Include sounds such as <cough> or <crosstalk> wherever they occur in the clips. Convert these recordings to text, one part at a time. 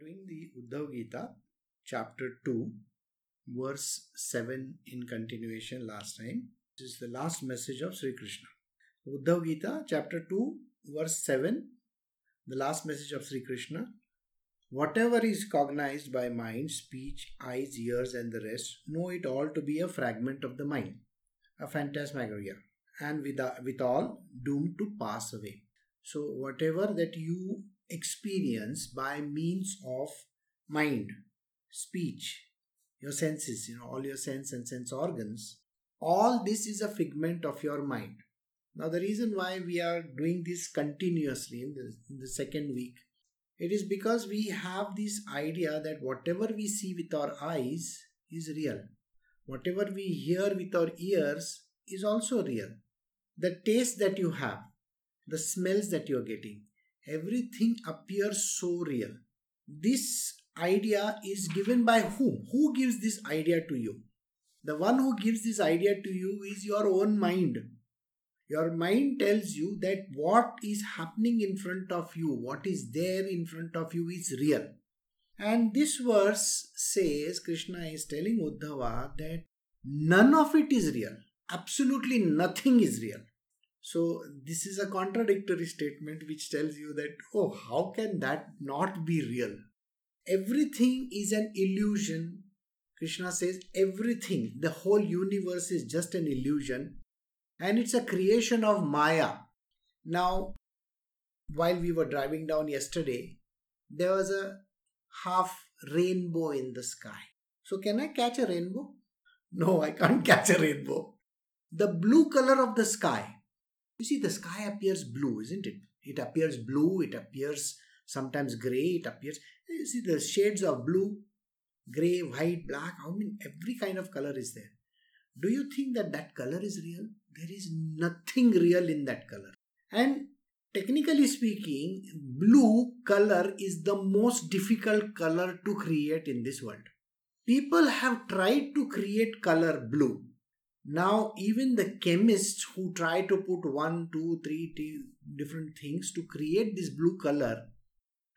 doing the Uddhav Gita, chapter 2, verse 7 in continuation last time. This is the last message of Sri Krishna. Uddhav Gita, chapter 2, verse 7, the last message of Sri Krishna. Whatever is cognized by mind, speech, eyes, ears, and the rest, know it all to be a fragment of the mind, a phantasmagoria, and with, withal doomed to pass away. So, whatever that you experience by means of mind, speech, your senses, you know, all your sense and sense organs, all this is a figment of your mind. Now, the reason why we are doing this continuously in the, in the second week, it is because we have this idea that whatever we see with our eyes is real. Whatever we hear with our ears is also real. The taste that you have, the smells that you're getting, everything appears so real. This idea is given by whom? Who gives this idea to you? The one who gives this idea to you is your own mind. Your mind tells you that what is happening in front of you, what is there in front of you, is real. And this verse says, Krishna is telling Uddhava that none of it is real. Absolutely nothing is real. So, this is a contradictory statement which tells you that, oh, how can that not be real? Everything is an illusion. Krishna says everything, the whole universe is just an illusion and it's a creation of Maya. Now, while we were driving down yesterday, there was a half rainbow in the sky. So, can I catch a rainbow? No, I can't <laughs> catch a rainbow. The blue color of the sky you see, the sky appears blue, isn't it? It appears blue, it appears sometimes gray, it appears. Eh, you see the shades of blue, gray, white, black. I mean, every kind of color is there. Do you think that that color is real? There is nothing real in that color. And technically speaking, blue color is the most difficult color to create in this world. People have tried to create color blue now, even the chemists who try to put one, two, three t- different things to create this blue color,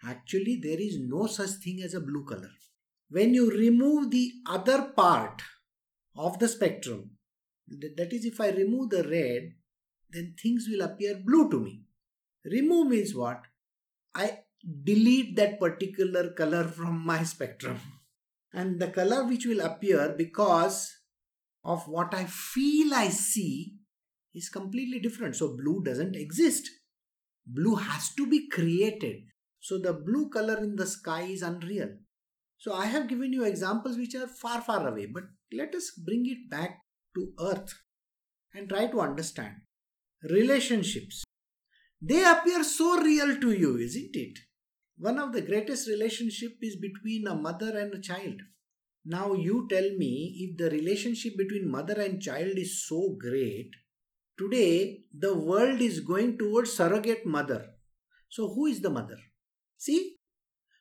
actually, there is no such thing as a blue color. When you remove the other part of the spectrum, that is, if I remove the red, then things will appear blue to me. Remove means what? I delete that particular color from my spectrum. And the color which will appear because of what I feel I see is completely different. So, blue doesn't exist. Blue has to be created. So, the blue color in the sky is unreal. So, I have given you examples which are far, far away, but let us bring it back to earth and try to understand. Relationships. They appear so real to you, isn't it? One of the greatest relationship is between a mother and a child. Now, you tell me if the relationship between mother and child is so great, today the world is going towards surrogate mother. So, who is the mother? See?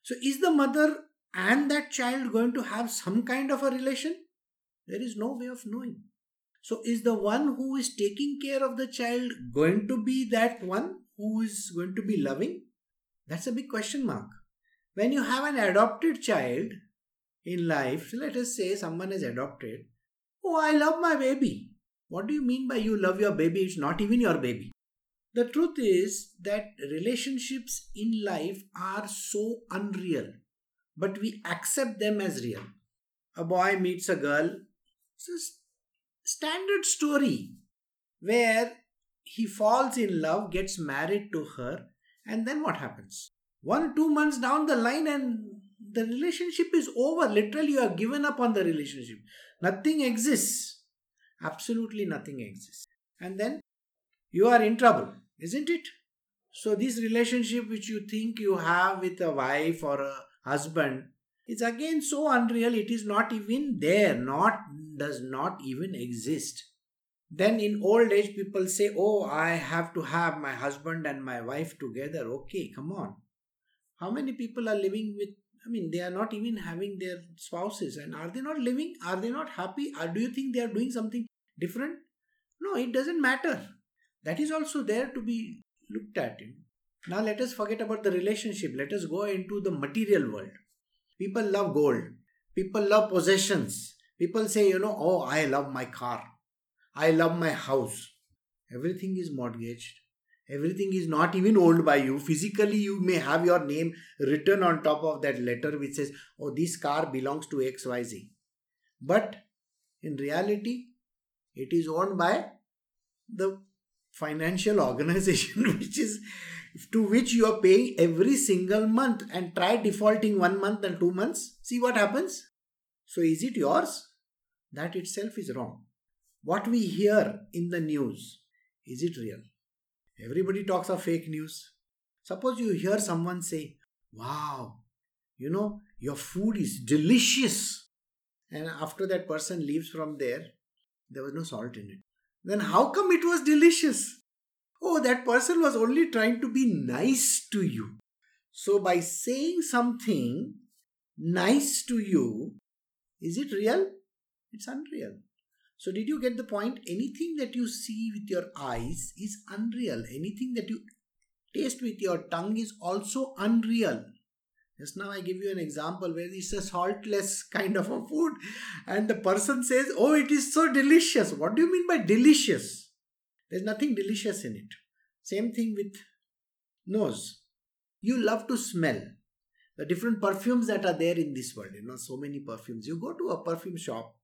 So, is the mother and that child going to have some kind of a relation? There is no way of knowing. So, is the one who is taking care of the child going to be that one who is going to be loving? That's a big question mark. When you have an adopted child, in life, let us say someone is adopted. Oh, I love my baby. What do you mean by you love your baby? It's not even your baby. The truth is that relationships in life are so unreal, but we accept them as real. A boy meets a girl. It's a standard story where he falls in love, gets married to her, and then what happens? One, two months down the line, and the relationship is over. Literally, you have given up on the relationship. Nothing exists. Absolutely nothing exists. And then you are in trouble, isn't it? So, this relationship which you think you have with a wife or a husband is again so unreal, it is not even there, not does not even exist. Then in old age, people say, Oh, I have to have my husband and my wife together. Okay, come on. How many people are living with I mean, they are not even having their spouses. And are they not living? Are they not happy? Or do you think they are doing something different? No, it doesn't matter. That is also there to be looked at. Now, let us forget about the relationship. Let us go into the material world. People love gold. People love possessions. People say, you know, oh, I love my car. I love my house. Everything is mortgaged. Everything is not even owned by you. Physically, you may have your name written on top of that letter which says, oh, this car belongs to XYZ. But in reality, it is owned by the financial <laughs> organization <laughs> which is to which you are paying every single month and try defaulting one month and two months. See what happens? So is it yours? That itself is wrong. What we hear in the news is it real everybody talks of fake news suppose you hear someone say wow you know your food is delicious and after that person leaves from there there was no salt in it then how come it was delicious? Oh, that person was only trying to be nice to you. So, by saying something nice to you, is it real? It's unreal. So, did you get the point? Anything that you see with your eyes is unreal. Anything that you taste with your tongue is also unreal. Just now I give you an example where it's a saltless kind of a food and the person says, Oh, it is so delicious. What do you mean by delicious? There's nothing delicious in it. Same thing with nose. You love to smell the different perfumes that are there in this world. You know, so many perfumes. You go to a perfume shop.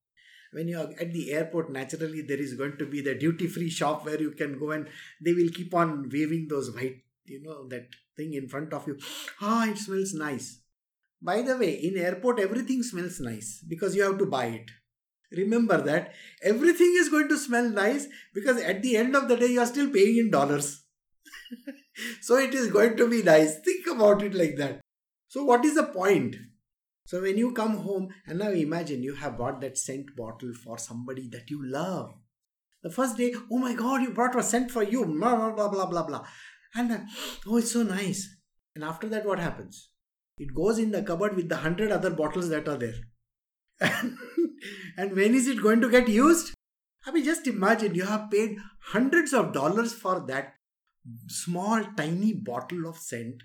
When you are at the airport, naturally there is going to be the duty free shop where you can go and they will keep on waving those white, you know, that thing in front of you. Ah it smells nice. By the way in airport everything smells nice because you have to buy it. Remember that everything is going to smell nice because at the end of the day you are still paying in dollars. <laughs> So it is going to be nice. Think about it like that. So what is the point so when you come home and now imagine you have bought that scent bottle for somebody that you love the first day oh my god you brought a scent for you blah blah blah blah blah, blah. And uh, oh, it's so nice. And after that, what happens? It goes in the cupboard with the hundred other bottles that are there. <laughs> and when is it going to get used? I mean, just imagine you have paid hundreds of dollars for that small, tiny bottle of scent.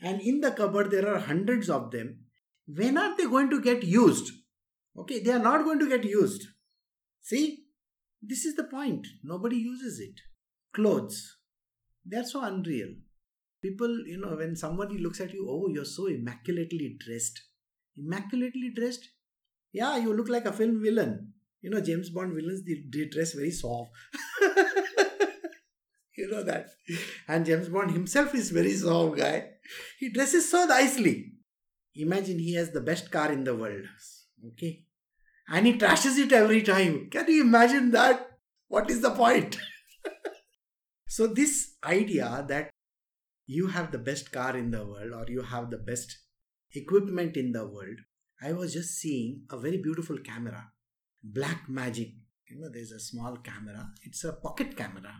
And in the cupboard, there are hundreds of them. When are they going to get used? Okay, they are not going to get used. See, this is the point. Nobody uses it. Clothes. They're so unreal. People, you know, when somebody looks at you, oh, you're so immaculately dressed. Immaculately dressed? Yeah, you look like a film villain. You know, James Bond villains, they, dress very soft. <laughs> you know that. And James Bond himself is very soft guy. He dresses so nicely. Imagine he has the best car in the world. Okay. And he trashes it every time. Can you imagine that? What is the point? <laughs> So, this idea that you have the best car in the world or you have the best equipment in the world, I was just seeing a very beautiful camera, Blackmagic. You know, there's a small camera, it's a pocket camera,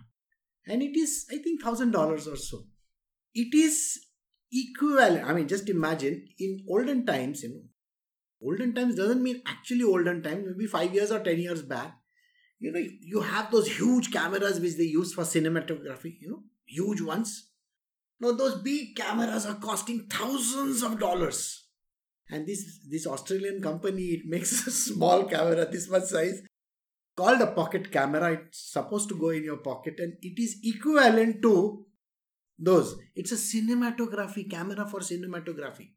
and it is, I think, thousand dollars or so. It is equivalent. I mean, just imagine in olden times, you know, olden times doesn't mean actually olden times, maybe five years or ten years back you know you have those huge cameras which they use for cinematography you know huge ones now those big cameras are costing thousands of dollars and this this australian company it makes <laughs> a small camera this much size called a pocket camera it's supposed to go in your pocket and it is equivalent to those. It's a cinematography camera for cinematography.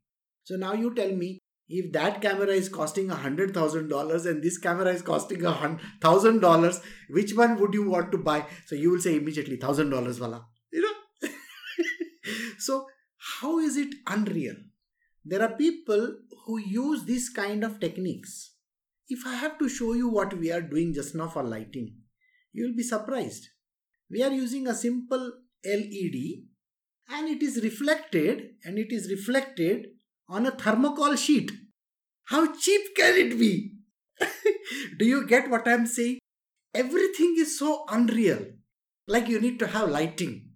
So now you tell me if that camera is costing a hundred thousand dollars and this camera is costing a thousand dollars which one would you want to buy? So you will say immediately thousand dollars wala you know? <laughs> So how is it unreal? There are people who use this kind of techniques. If i have to show you what we are doing just now for lighting you will be surprised. We are using a simple led and it is reflected and it is reflected on a thermocol sheet. How cheap can it be? <laughs> Do you get what I'm saying? Everything is so unreal. Like you need to have lighting.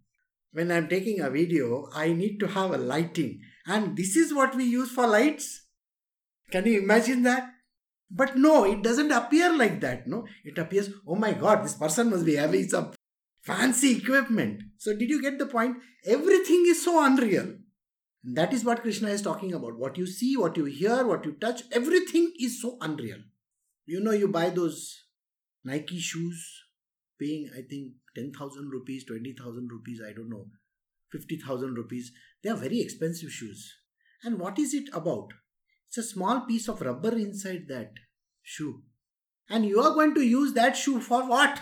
When I'm taking a video, I need to have a lighting. And this is what we use for lights. Can you imagine that? But no, it doesn't appear like that. No, it appears, oh my god, this person must be having some fancy equipment. So, did you get the point? Everything is so unreal. And that is what Krishna is talking about. What you see, what you hear, what you touch, everything is so unreal. You know, you buy those Nike shoes, paying, I think, 10,000 rupees, 20,000 rupees, I don't know, 50,000 rupees. They are very expensive shoes. And what is it about? It's a small piece of rubber inside that shoe. And you are going to use that shoe for what?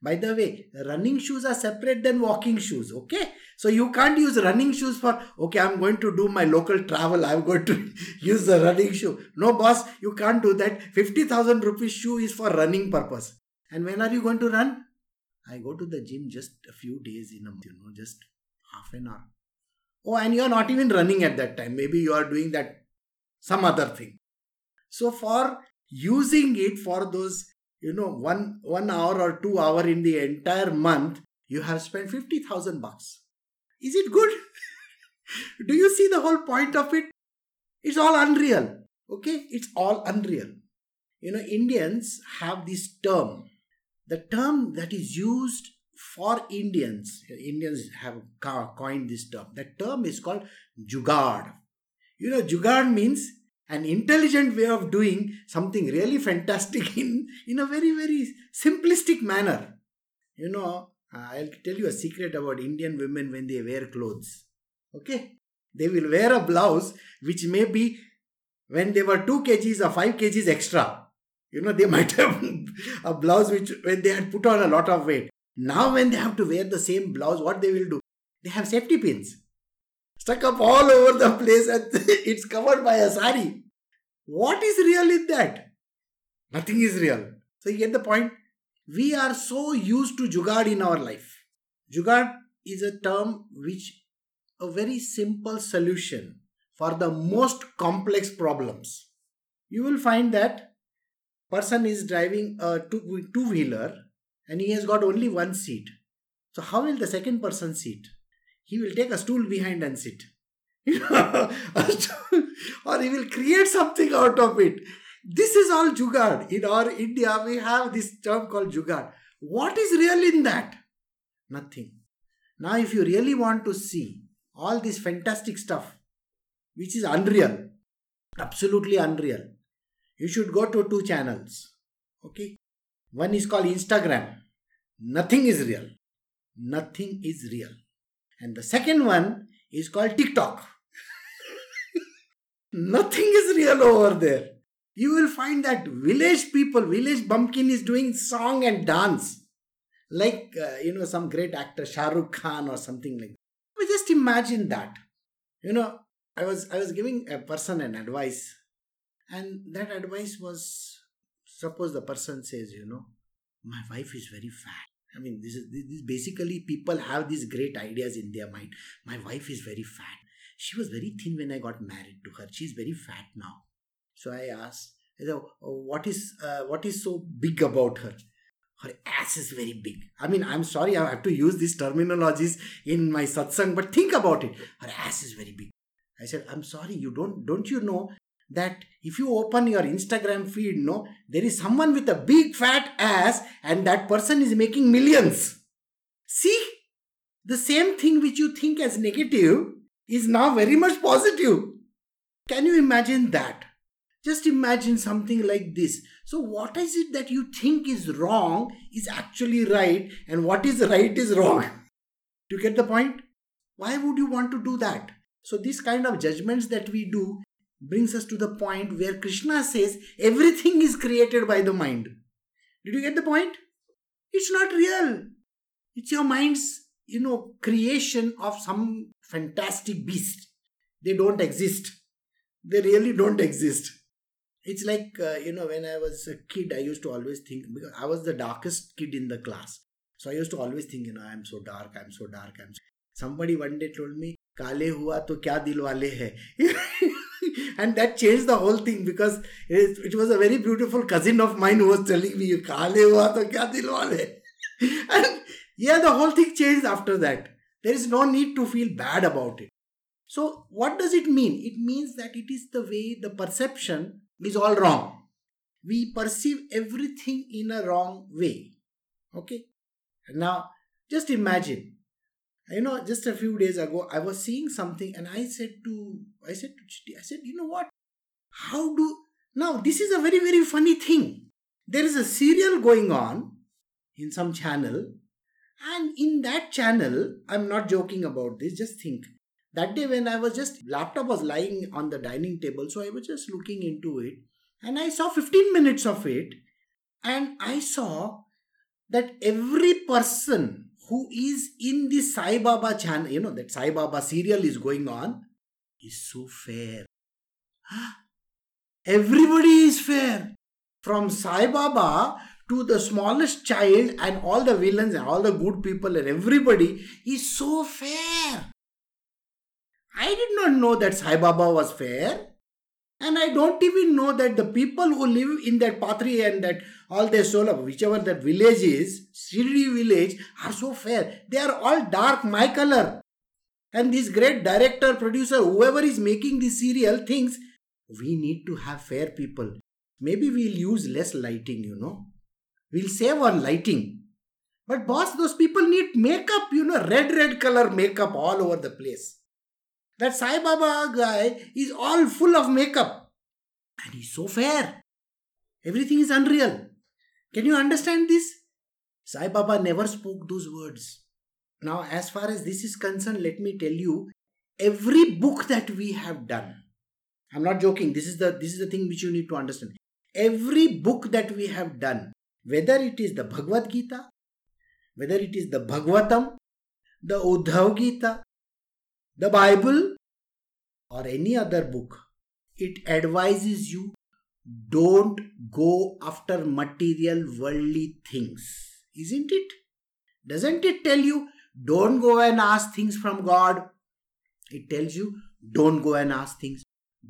By the way, running shoes are separate than walking shoes, okay? So you can't use running shoes for, okay, I'm going to do my local travel, I'm going to <laughs> use the running shoe. No, boss, you can't do that. 50,000 rupees shoe is for running purpose. And when are you going to run? I go to the gym just a few days in a month, you know, just half an hour. Oh, and you are not even running at that time. Maybe you are doing that some other thing. So for using it for those you know one one hour or two hour in the entire month you have spent 50000 bucks. Is it good? <laughs> Do you see the whole point of it? It's all unreal okay? It's all unreal. You know indians have this term the term that is used for indians. Indians have coined this term. That term is called jugaad you know jugaad means an intelligent way of doing something really fantastic <laughs> in, in a very, very simplistic manner. You know, uh, I'll tell you a secret about Indian women when they wear clothes. Okay? They will wear a blouse which may be when they were 2 kgs or 5 kgs extra. You know, they <laughs> might have a blouse which when they had put on a lot of weight. Now, when they have to wear the same blouse, what they will do? They have safety pins stuck up all over the place and <laughs> it's covered by a sari. What is real in that? Nothing is real. So you get the point? We are so used to jugaad in our life. Jugaad is a term which a very simple solution for the most complex problems. You will find that person is driving a two, wheeler and he has got only one seat. So how will the second person sit? He will take a stool behind and sit. <laughs> or he will create something out of it. This is all jugaad. In our India, we have this term called jugaad. What is real in that? Nothing. Now, if you really want to see all this fantastic stuff, which is unreal, absolutely unreal, you should go to two channels. Okay? One is called Instagram. Nothing is real. Nothing is real. And the second one is called TikTok. <laughs> Nothing is real over there. You will find that village people, village bumpkin is doing song and dance. Like, uh, you know, some great actor, Shah Rukh Khan or something like that. Just imagine that. You know, I was I was giving a person an advice, and that advice was suppose the person says, you know, my wife is very fat I mean, this is this basically people have these great ideas in their mind. My wife is very fat. She was very thin when I got married to her. She's very fat now. So I asked, what is uh, what is so big about her? Her ass is very big. I mean, I'm sorry I have to use these terminologies in my satsang, but think about it. Her ass is very big. I said, I'm sorry, you don't don't you know that if you open your Instagram feed, no, there is someone with a big fat ass and that person is making millions. See, the same thing which you think as negative is now very much positive. Can you imagine that? Just imagine something like this. So, what is it that you think is wrong is actually right, and what is right is wrong? Do you get the point? Why would you want to do that? So, these kind of judgments that we do brings us to the point where Krishna says everything is created by the mind. Did you get the point? It's not real. It's your mind's, you know, creation of some fantastic beast. They don't exist. They really don't exist. It's like, uh, you know, when I was a kid, I used to always think, because I was the darkest kid in the class. So I used to always think, you know, I'm so dark, I'm so dark, I'm so... Somebody one day told me, काले हुआ तो क्या दिल वाले है <laughs> and that changed the whole thing because it, it was a very beautiful cousin of mine who was telling me kaale to kya dilwale <laughs> and yeah the whole thing changed after that. There is no need to feel bad about it. So what does it mean? It means that it is the way the perception is all wrong. We perceive everything in a wrong way. Okay? Now just imagine you know, just a few days ago, I was seeing something and I said to, I said to Chitty, I said, you know what? How do, now this is a very, very funny thing. There is a serial going on in some channel and in that channel, I'm not joking about this, just think. That day when I was just, laptop was lying on the dining table, so I was just looking into it and I saw 15 minutes of it and I saw that every person who is in the Sai Baba channel, you know, that Sai Baba serial is going on, is so fair. <gasps> Everybody is fair. From Sai Baba to the smallest child and all the villains and all the good people and everybody is so fair. I did not know that Sai Baba was fair. And I don't even know that the people who live in that Pathri and that all their soul of whichever that village is, Shirdi village, are so fair. They are all dark, my color. And this great director, producer, whoever is making this serial thinks we need to have fair people. Maybe we'll use less lighting, you know. We'll save on lighting. But boss, those people need makeup, you know, red, red color makeup all over the place. That Sai Baba guy is all full of makeup. And he's so fair. Everything is unreal. Can you understand this? Sai Baba never spoke those words. Now, as far as this is concerned, let me tell you every book that we have done. I'm not joking. This is the this is the thing which you need to understand. Every book that we have done, whether it is the Bhagavad Gita, whether it is the Bhagavatam, the Uddhav Gita, the Bible, or any other book, it advises you don't go after material worldly things. Isn't it? Doesn't it tell you don't go and ask things from God? It tells you don't go and ask things.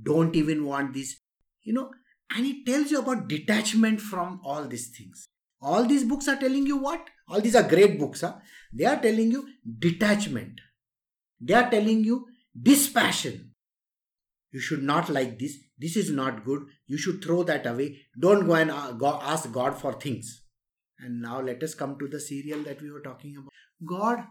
Don't even want this. You know, and it tells you about detachment from all these things. All these books are telling you what? All these are great books. Huh? They are telling you detachment. They are telling you dispassion. You should not like this. This is not good. You should throw that away. Don't go and uh, ask God for things. And now let us come to the serial that we were talking about. God,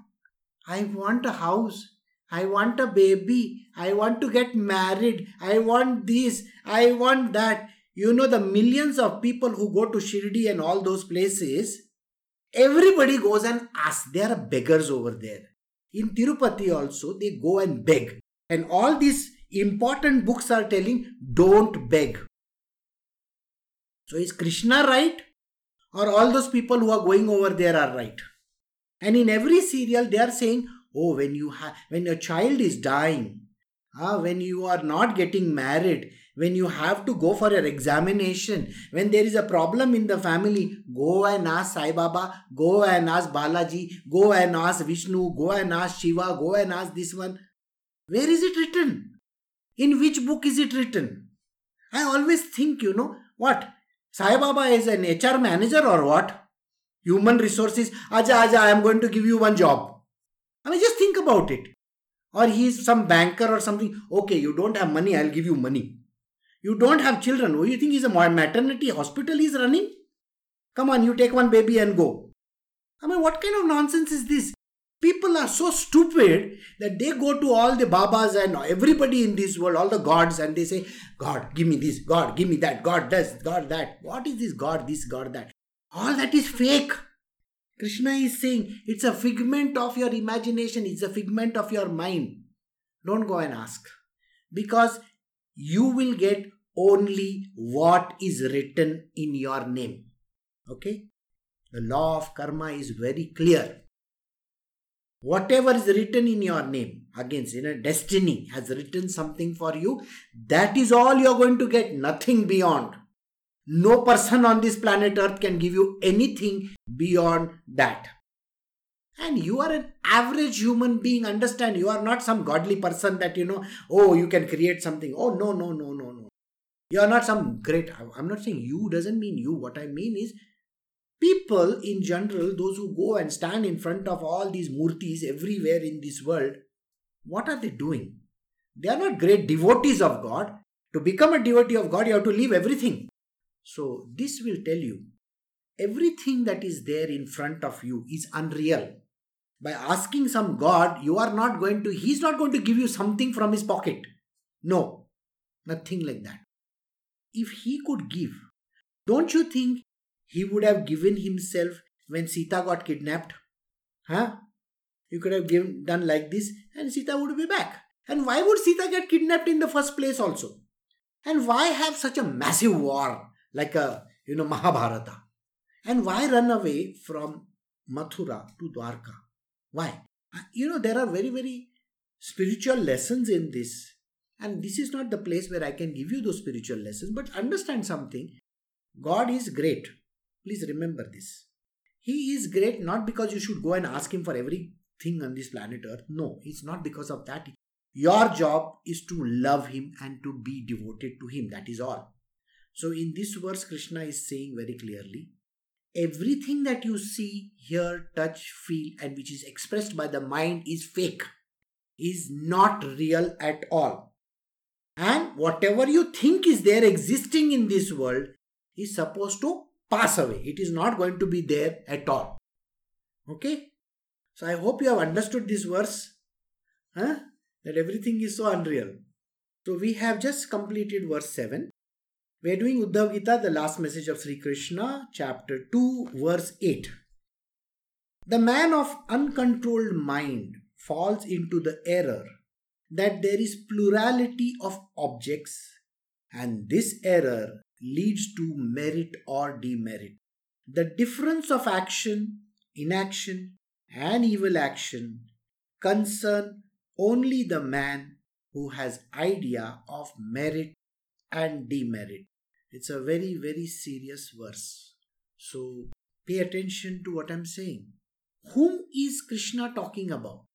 I want a house. I want a baby. I want to get married. I want this. I want that. You know, the millions of people who go to Shirdi and all those places, everybody goes and asks. They are beggars over there. In Tirupati also, they go and beg. And all these important books are telling don't beg. So is Krishna right? Or all those people who are going over there are right? And in every serial, they are saying, oh, when you have when your child is dying, ah, when you are not getting married, when you have to go for your examination, when there is a problem in the family, go and ask Sai Baba, go and ask Balaji, go and ask Vishnu, go and ask Shiva, go and ask this one. Where is it written? In which book is it written? I always think, you know, what? Sai Baba is an HR manager or what? Human resources. Aja, aja, I am going to give you one job. I mean, just think about it. Or he is some banker or something. Okay, you don't have money, I'll give you money. You don't have children. Who you think is a maternity hospital he's running? Come on, you take one baby and go. I mean, what kind of nonsense is this? People are so stupid that they go to all the Babas and everybody in this world, all the gods, and they say, God, give me this, God, give me that, God does, God that. What is this God, this, God that? All that is fake. Krishna is saying it's a figment of your imagination, it's a figment of your mind. Don't go and ask. Because you will get only what is written in your name. Okay? The law of karma is very clear. Whatever is written in your name, against in a destiny has written something for you, that is all you're going to get, nothing beyond. No person on this planet Earth can give you anything beyond that. And you are an average human being, understand? You are not some godly person that you know, oh, you can create something. Oh, no, no, no, no, no. You are not some great. I'm not saying you doesn't mean you. What I mean is people in general, those who go and stand in front of all these murtis everywhere in this world, what are they doing? They are not great devotees of God. To become a devotee of God, you have to leave everything. So, this will tell you everything that is there in front of you is unreal. By asking some God, you are not going to, He's not going to give you something from His pocket. No, nothing like that. If He could give, don't you think He would have given Himself when Sita got kidnapped? Huh? You could have given, done like this and Sita would be back. And why would Sita get kidnapped in the first place also? And why have such a massive war like a, you know, <laughs> Mahabharata? And why run away from Mathura to Dwarka? Why? Uh, you know, there are very, very spiritual lessons in this. And this is not the place where I can give you those spiritual lessons, but understand something. God is great. Please remember this. He is great not because you should go and ask Him for everything on this planet Earth. No, it's not because of that. Your job is to love Him and to be devoted to Him. That is all. So, in this verse, Krishna is saying very clearly everything that you see, hear, touch, feel, and which is expressed by the mind is fake, is not real at all. And whatever you think is there existing in this world is supposed to pass away. It is not going to be there at all. Okay? So I hope you have understood this verse. Huh? That everything is so unreal. So we have just completed verse 7. We are doing Uddhav Gita, the last message of Sri Krishna, chapter 2, verse 8. The man of uncontrolled mind falls into the error that there is plurality of objects, and this error leads to merit or demerit. The difference of action, inaction, and evil action concern only the man who has idea of merit and demerit. It's a very, very serious verse. So pay attention to what I'm saying. Whom is Krishna talking about?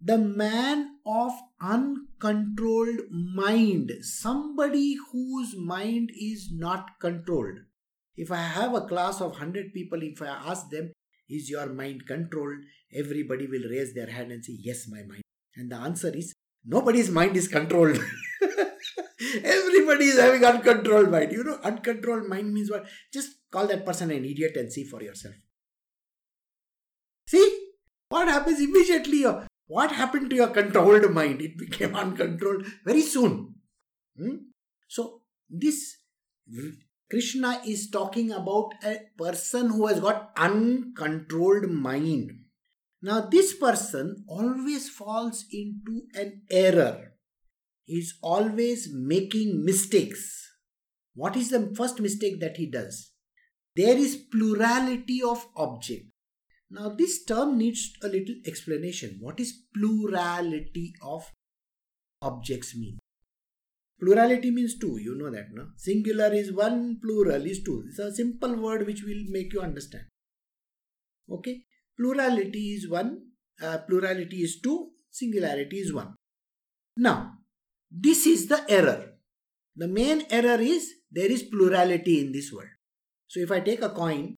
The man of uncontrolled mind, somebody whose mind is not controlled. If I have a class of 100 people, if I ask them, Is your mind controlled? Everybody will raise their hand and say, Yes, my mind. And the answer is, Nobody's mind is controlled. <laughs> Everybody is having uncontrolled mind. You know, uncontrolled mind means what? Just call that person an idiot and see for yourself. See? What happens immediately? What happened to your controlled mind? It became <laughs> uncontrolled very soon. Hmm? So, this Krishna is talking about a person who has got uncontrolled mind. Now, this person always falls into an error he is always making mistakes. What is the first mistake that he does? There is plurality of object. Now, this term needs a little explanation. What is plurality of objects mean? Plurality means two, you know that, no? Singular is one, plural is two. It's a simple word which will make you understand. Okay? Plurality is one, uh, plurality is two, singularity is one. Now, this is the error. The main error is there is plurality in this world. So if I take a coin,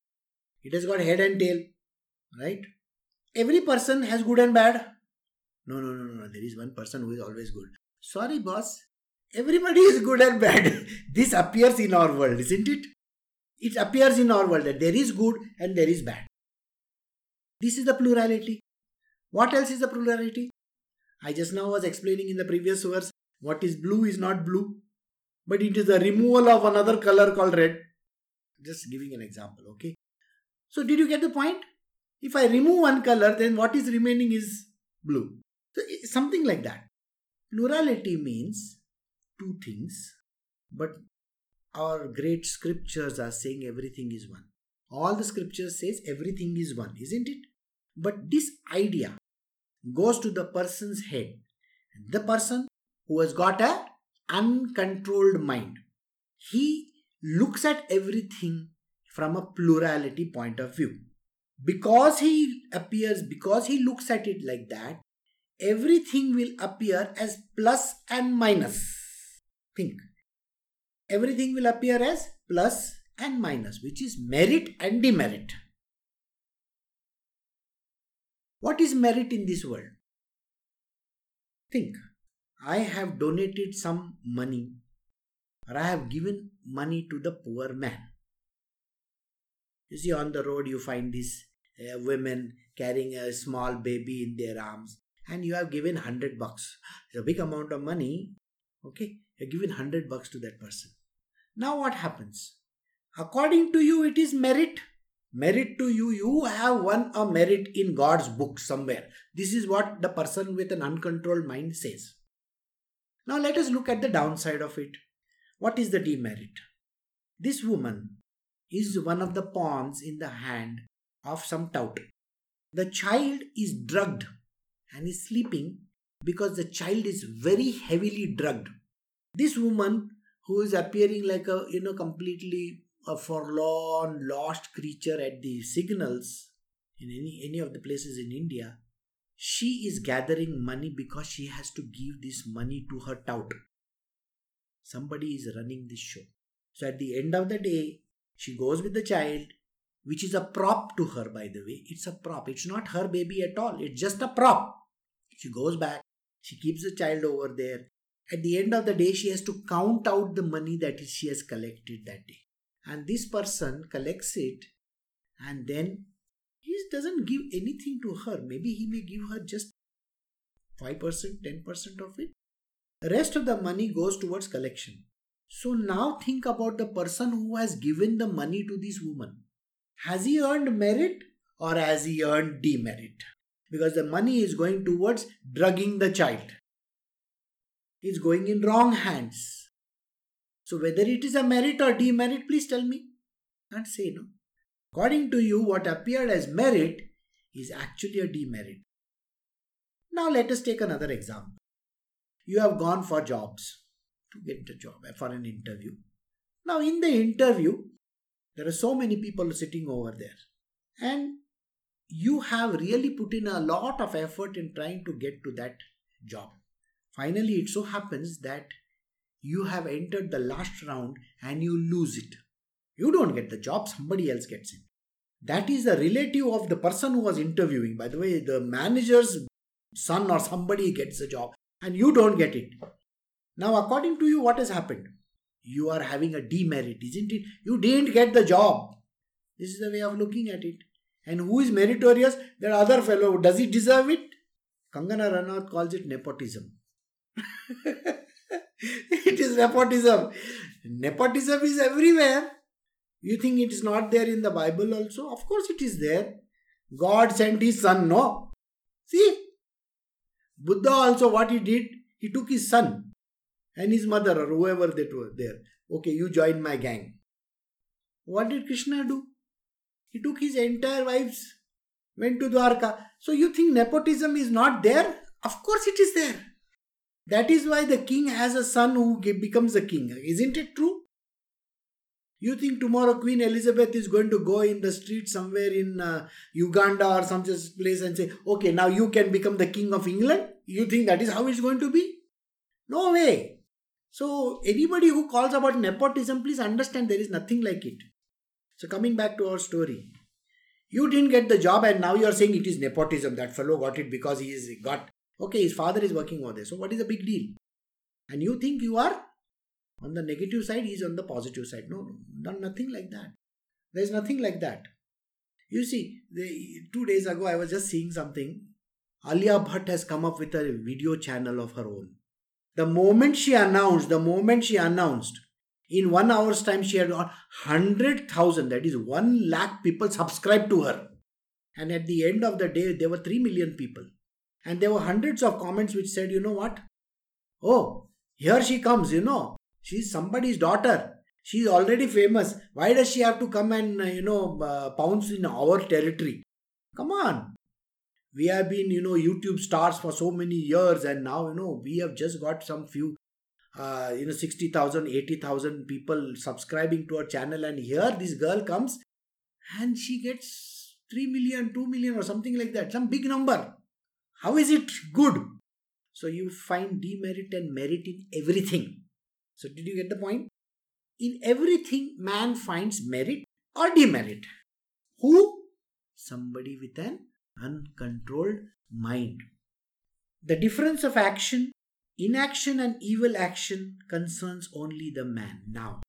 it has got head and tail, right? Every person has good and bad. No, no, no, no. There is one person who is always good. Sorry, boss. Everybody <laughs> is good and bad. <laughs> this appears in our world, isn't it? It appears in our world that there is good and there is bad. This is the plurality. What else is the plurality? I just now was explaining in the previous verse what is blue is not blue, but it is the removal of another color called red. Just giving an example, okay? So, did you get the point? If I remove one color, then what is remaining is blue. So, something like that. Plurality means two things, but our great scriptures are saying everything is one. All the scriptures says everything is one, isn't it? But this idea goes to the person's head. The person who has got a uncontrolled mind. He looks at everything from a plurality point of view. Because he appears, because he looks at it like that, everything will appear as plus and minus. Think. Everything will appear as plus and minus, which is merit and demerit. What is merit in this world? Think. I have donated some money or I have given money to the poor man. You see, on the road, you find this uh, women carrying a small baby in their arms. And you have given 100 bucks. It's a big amount of money. Okay? You're given 100 bucks to that person. Now what happens? According to you it is merit. Merit to you. You have won a merit in god's book somewhere. This is what the person with an uncontrolled mind says. Now let us look at the downside of it. What is the demerit? This woman is one of the pawns in the hand of some tout. The child is drugged and is sleeping because the child is very heavily drugged. This woman who is appearing like a you know completely a forlorn lost creature at the signals in any any of the places in india she is gathering money because she has to give this money to her tout. Somebody is running this show. So at the end of the day she goes with the child which is a prop to her by the way. It's a prop. It's not her baby at all. It's just a prop. She goes back. She keeps the child over there. At the end of the day she has to count out the money that she has collected that day. And this person collects it and then he doesn't give anything to her. Maybe he may give her just 5% 10% of it. The rest of the money goes towards collection. So now think about the person who has given the money to this woman has he earned merit or has he earned demerit because the money is going towards drugging the child is going in wrong hands. So, whether it is a merit or demerit, please tell me. Can't say no. According to you, what appeared as merit is actually a demerit. Now, let us take another example. You have gone for jobs to get a job, for an interview. Now, in the interview, there are so many people sitting over there, and you have really put in a lot of effort in trying to get to that job. Finally, it so happens that you have entered the last round and you lose it. You don't get the job, somebody else gets it. That is the relative of the person who was interviewing. By the way, the manager's son or somebody gets the job and you don't get it. Now, according to you, what has happened? You are having a demerit, isn't it? You didn't get the job. This is the way of looking at it. And who is meritorious? That other fellow. Does he deserve it? Kangana Ranaut calls it nepotism. <laughs> it is nepotism. Nepotism is everywhere. You think it is not there in the Bible also? Of course it is there. God sent his son, no? See? Buddha also what he did, he took his son and his mother or whoever they were there. Okay, you join my gang. What did Krishna do? He took his entire wives, went to Dwarka. So you think nepotism is not there? Of course it is there. That is why the king has a son who becomes a king. Isn't it true? You think tomorrow Queen Elizabeth is going to go in the street somewhere in uh, Uganda or some such place and say, okay, now you can become the king of England? You think that is how it's going to be? No way. So, anybody who calls about nepotism, please understand there is nothing like it. So, coming back to our story, you didn't get the job and now you are saying it is nepotism. That fellow got it because he is got Okay, his father is working over there. So, what is the big deal? And you think you are on the negative side, he is on the positive side. No, no, nothing like that. There is nothing like that. You see, the, two days ago, I was just seeing something. Alia Bhatt has come up with a video channel of her own. The moment she announced, the moment she announced, in one hour's time, she had 100,000, that is 1 lakh people subscribed to her. And at the end of the day, there were 3 million people. And there were hundreds of comments which said, you know what? Oh, here she comes, you know. She's somebody's daughter. She's already famous. Why does she have to come and, uh, you know, uh, pounce in our territory? Come on. We have been, you know, YouTube stars for so many years, and now, you know, we have just got some few, uh, you know, 60,000, 80,000 people subscribing to our channel. And here this girl comes and she gets 3 million, 2 million, or something like that, some big number. How is it good? So you find demerit and merit in everything. So did you get the point? In everything, man finds merit or demerit. Who? Somebody with an uncontrolled mind. The difference of action, inaction, and evil action concerns only the man. Now,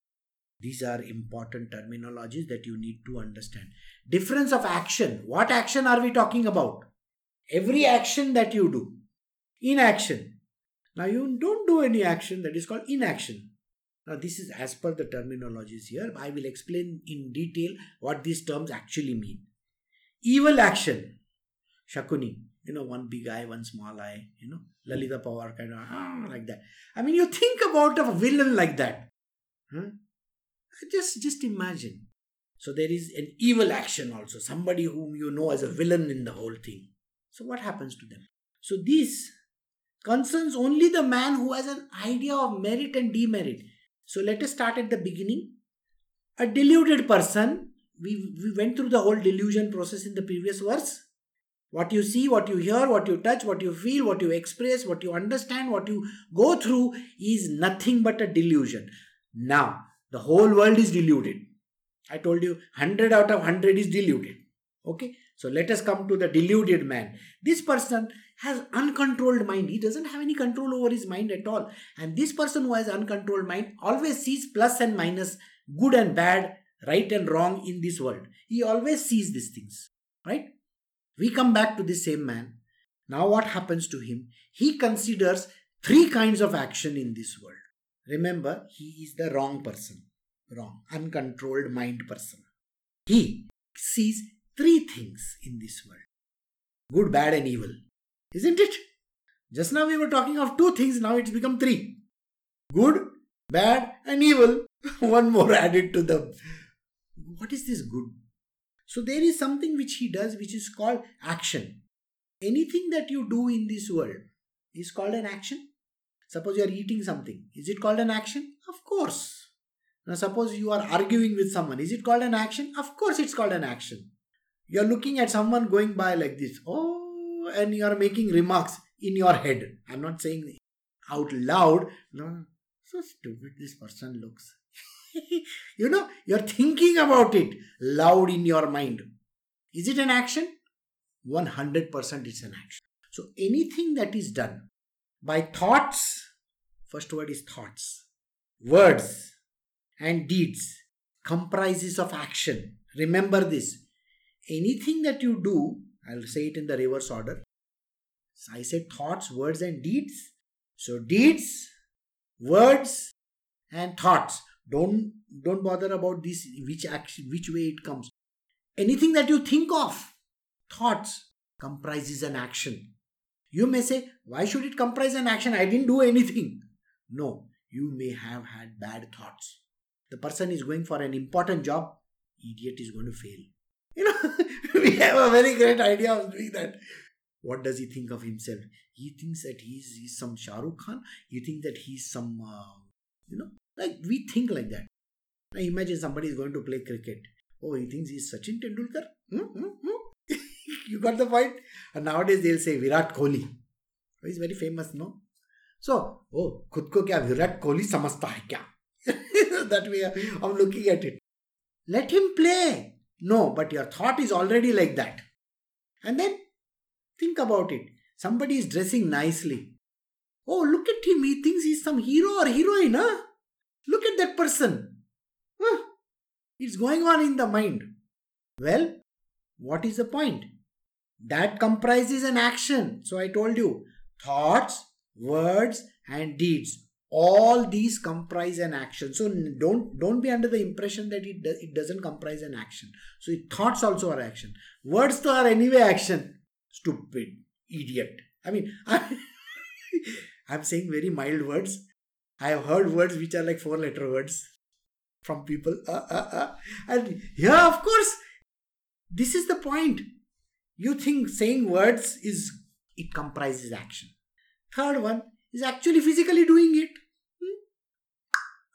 These are important terminologies that you need to understand. Difference of action. What action are we talking about? Every action that you do. Inaction. Now you don't do any action that is called inaction. Now this is as per the terminologies here. I will explain in detail what these terms actually mean. Evil action. Shakuni. You know, one big eye, one small eye. You know, Lalita Pawar kind of ah, like that. I mean, you think about a villain like that. Huh? Just, just imagine. So there is an evil action also. Somebody whom you know as a villain in the whole thing. So what happens to them? So this concerns only the man who has an idea of merit and demerit. So let us start at the beginning. A deluded person, we, we went through the whole delusion process in the previous verse. What you see, what you hear, what you touch, what you feel, what you express, what you understand, what you go through is nothing but a delusion. Now, the whole world is deluded. I told you 100 out of 100 is deluded. Okay, so let us come to the deluded man. This person has uncontrolled mind. He doesn't have any control over his mind at all. And this person who has uncontrolled mind always sees plus and minus, good and bad, right and wrong in this world. He always sees these things. Right? We come back to the same man. Now what happens to him? He considers three kinds of action in this world. Remember, he is the wrong person. Wrong. Uncontrolled mind person. He sees three things in this world good, bad, and evil. Isn't it? Just now we were talking of two things, now it's become three good, bad, and evil. <laughs> One more added to them. What is this good? So there is something which he does which is called action. Anything that you do in this world is called an action. Suppose you are eating something. Is it called an action? Of course. Now, suppose you are arguing with someone. Is it called an action? Of course, it's called an action. You are looking at someone going by like this. Oh, and you are making remarks in your head. I'm not saying out loud. No, so stupid this person looks. <laughs> you know, you're thinking about it loud in your mind. Is it an action? 100% it's an action. So anything that is done by thoughts, first word is thoughts, words, and deeds comprises of action. Remember this. Anything that you do I'll say it in the reverse order. So I said thoughts, words, and deeds. So deeds, words, and thoughts. Don't don't bother about this which action which way it comes. Anything that you think of, thoughts comprises an action. You may say, why should it comprise an action? I didn't do anything. No, you may have had bad thoughts. The person is going for an important job, idiot is going to fail. You know, <laughs> we have a very great idea of doing that. What does he think of himself? He thinks that he's, he's some Shah Rukh Khan. He thinks that he's some, uh, you know, like we think like that. Now imagine somebody is going to play cricket. Oh, he thinks he's Sachin Tendulkar. Hmm? Hmm? Hmm? <laughs> you got the point? And nowadays they'll say Virat Kohli. He's very famous, no? So, oh, खुद को क्या विराट कोहली समझता है क्या that way I'm looking at it. Let him play. No, but your thought is already like that. And then think about it. Somebody is dressing nicely. Oh, look at him. He thinks he's some hero or heroine, huh? Look at that person. It's going on in the mind. Well, what is the point? That comprises an action. So I told you thoughts, words, and deeds all these comprise an action so don't don't be under the impression that it, do, it doesn't comprise an action so thoughts also are action words are anyway action stupid idiot i mean <laughs> i'm saying very mild words i have heard words which are like four letter words from people uh, uh, uh. and yeah of course this is the point you think saying words is it comprises action third one is actually physically doing it. Hmm?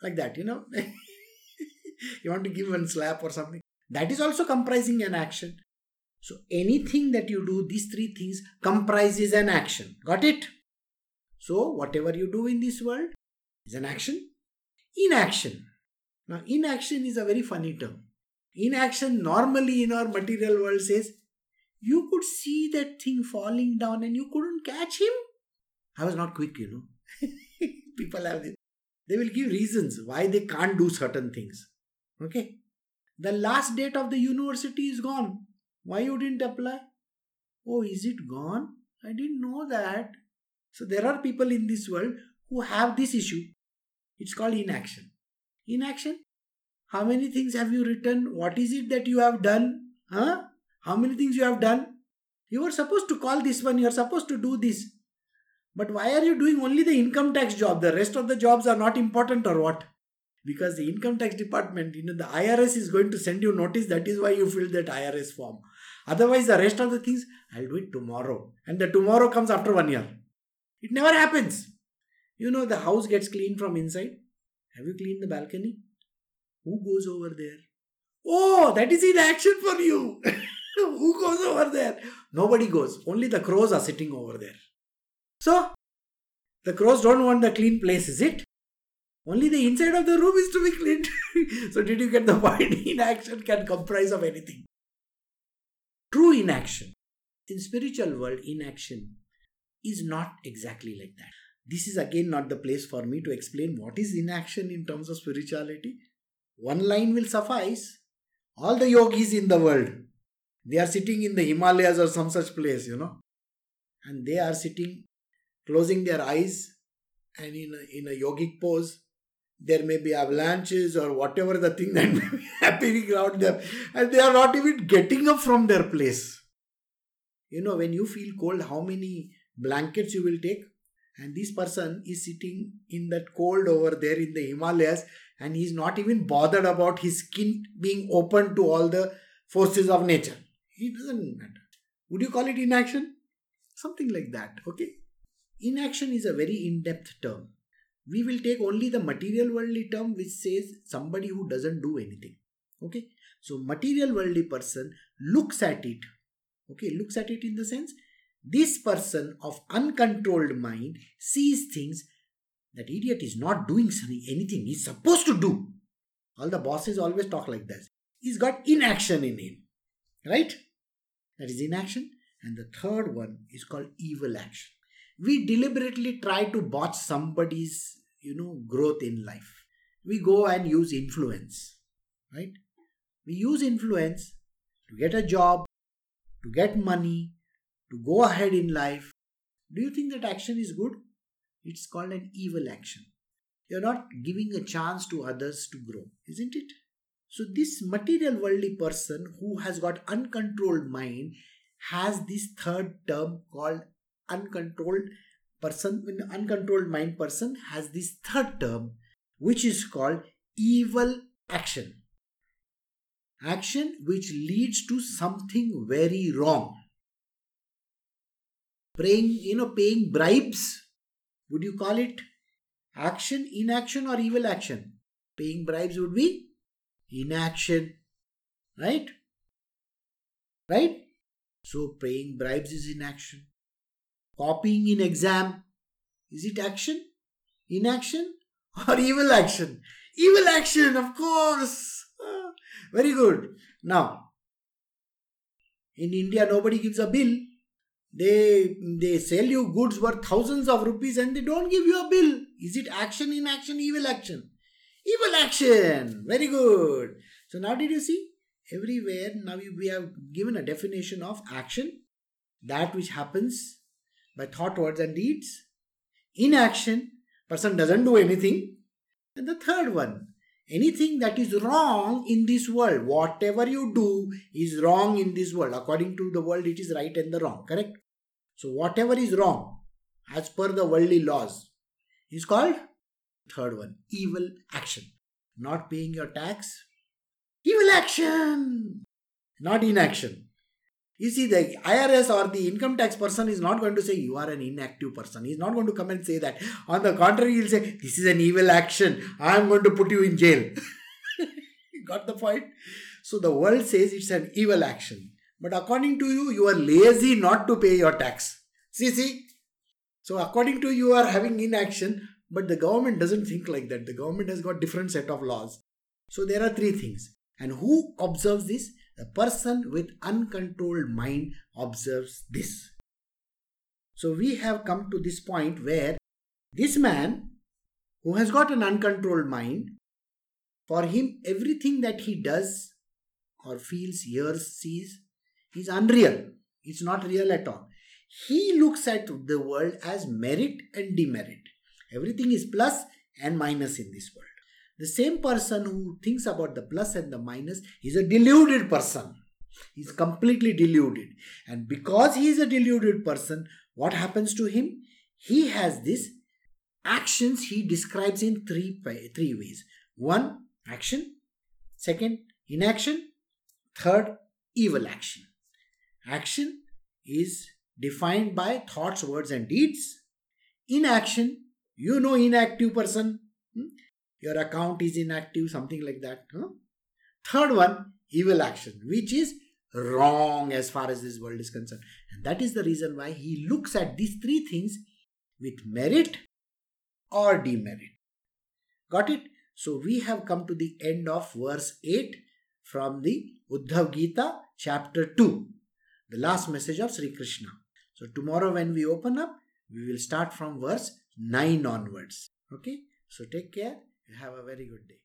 Like that, you know. <laughs> you want to give one slap or something. That is also comprising an action. So anything that you do, these three things comprises an action. Got it? So whatever you do in this world is an action. Inaction. Now inaction is a very funny term. Inaction normally in our material world says you could see that thing falling down and you couldn't catch him I was not quick, you know. <laughs> People have this. They will give reasons why they can't do certain things. Okay. The last date of the university is gone. Why you didn't apply? Oh, is it gone? I didn't know that. So there are people in this world who have this issue. It's called inaction. Inaction? How many things have you written? What is it that you have done? Huh? How many things you have done? You were supposed to call this one, you are supposed to do this. But why are you doing only the income tax job? The rest of the jobs are not important or what? Because the income tax department, you know, the IRS is going to send you notice. That is why you filled that IRS form. Otherwise, the rest of the things, I'll do it tomorrow. And the tomorrow comes after one year. It never happens. You know, the house gets cleaned from inside. Have you cleaned the balcony? Who goes over there? Oh, that is in action for you. <laughs> Who goes over there? Nobody goes. Only the crows are sitting over there. So, the crows don't want the clean place, is it? Only the inside of the room is to be cleaned. <laughs> so, did you get the <laughs> point? Inaction can comprise of anything. True inaction. In spiritual world, inaction is not exactly like that. This is again not the place for me to explain what is inaction in terms of spirituality. One line will suffice. All the yogis in the world, they are sitting in the Himalayas or some such place, you know, and they are sitting, closing their eyes, and in a, in a yogic pose. There may be avalanches or whatever the thing <laughs> that may be happening around them, and they are not even getting up from their place. You know, when you feel cold, how many blankets you will take? And this person is sitting in that cold over there in the Himalayas, and he's not even bothered about his skin being open to all the forces of nature. He doesn't matter. Would you call it inaction? Something like that, okay? Inaction is a very in depth term. We will take only the material worldly term which says somebody who doesn't do anything. Okay? So, material worldly person looks at it. Okay, looks at it in the sense this person of uncontrolled mind sees things that idiot is not doing anything he's supposed to do. All the bosses always talk like this. He's got inaction in him. Right? That is inaction. And the third one is called evil action. We deliberately try to botch somebody's, you know, growth in life. We go and use influence. Right? We use influence to get a job, to get money, to go ahead in life. Do you think that action is good? It's called an evil action. You're not giving a chance to others to grow, isn't it? So, this material worldly person who has got uncontrolled mind has this third term called uncontrolled person. Uncontrolled mind person has this third term, which is called evil action. Action which leads to something very wrong. Praying, you know, paying bribes. Would you call it action, inaction, or evil action? Paying bribes would be inaction. Right? Right? So paying bribes is inaction. Copying in exam, is it action? Inaction? <laughs> Or evil action? Evil action, of course. Ah, very good. Now, in India, nobody gives a bill. They they sell you goods worth thousands of rupees and they don't give you a bill. Is it action, inaction, evil action? Evil action. Very good. So now did you see? Everywhere now we have given a definition of action. That which happens by thought, words and deeds. Inaction. Person doesn't do anything. And the third one. Anything that is wrong in this world, whatever you do is wrong in this world. According to the world, it is right and the wrong. Correct? So whatever is wrong, as per the worldly laws, is called Third one, evil action. Not paying your tax, evil action, not inaction. You see, the IRS or the income tax person is not going to say you are an inactive person. He's not going to come and say that. On the contrary, he'll say, This is an evil action. I am going to put you in jail. <laughs> you Got the point? So the world says it's an evil action. But according to you, you are lazy not to pay your tax. See, see? So according to you, you are having inaction, but the government doesn't think like that. The government has got different set of laws. So there are three things. And who observes this? The person with uncontrolled mind observes this. So we have come to this point where this man who has got an uncontrolled mind For him, everything that he does or feels, hears, sees is unreal. It's not real at all. He looks at the world as merit and demerit. Everything is plus and minus in this world. The same person who thinks about the plus and the minus is a deluded person. He's completely deluded. And because he is a deluded person, what happens to him? He has this actions he describes in three, three ways. One, action. Second, inaction. Third, evil action. Action is defined by thoughts, words, and deeds. Inaction, you know, inactive person. Hmm? Your account is inactive, something like that. Third one, evil action, which is wrong as far as this world is concerned. And that is the reason why he looks at these three things with merit or demerit. Got it? So we have come to the end of verse 8 from the Uddhav Gita, chapter 2, the last message of Sri Krishna. So tomorrow when we open up, we will start from verse 9 onwards. Okay? So take care. And have a very good day.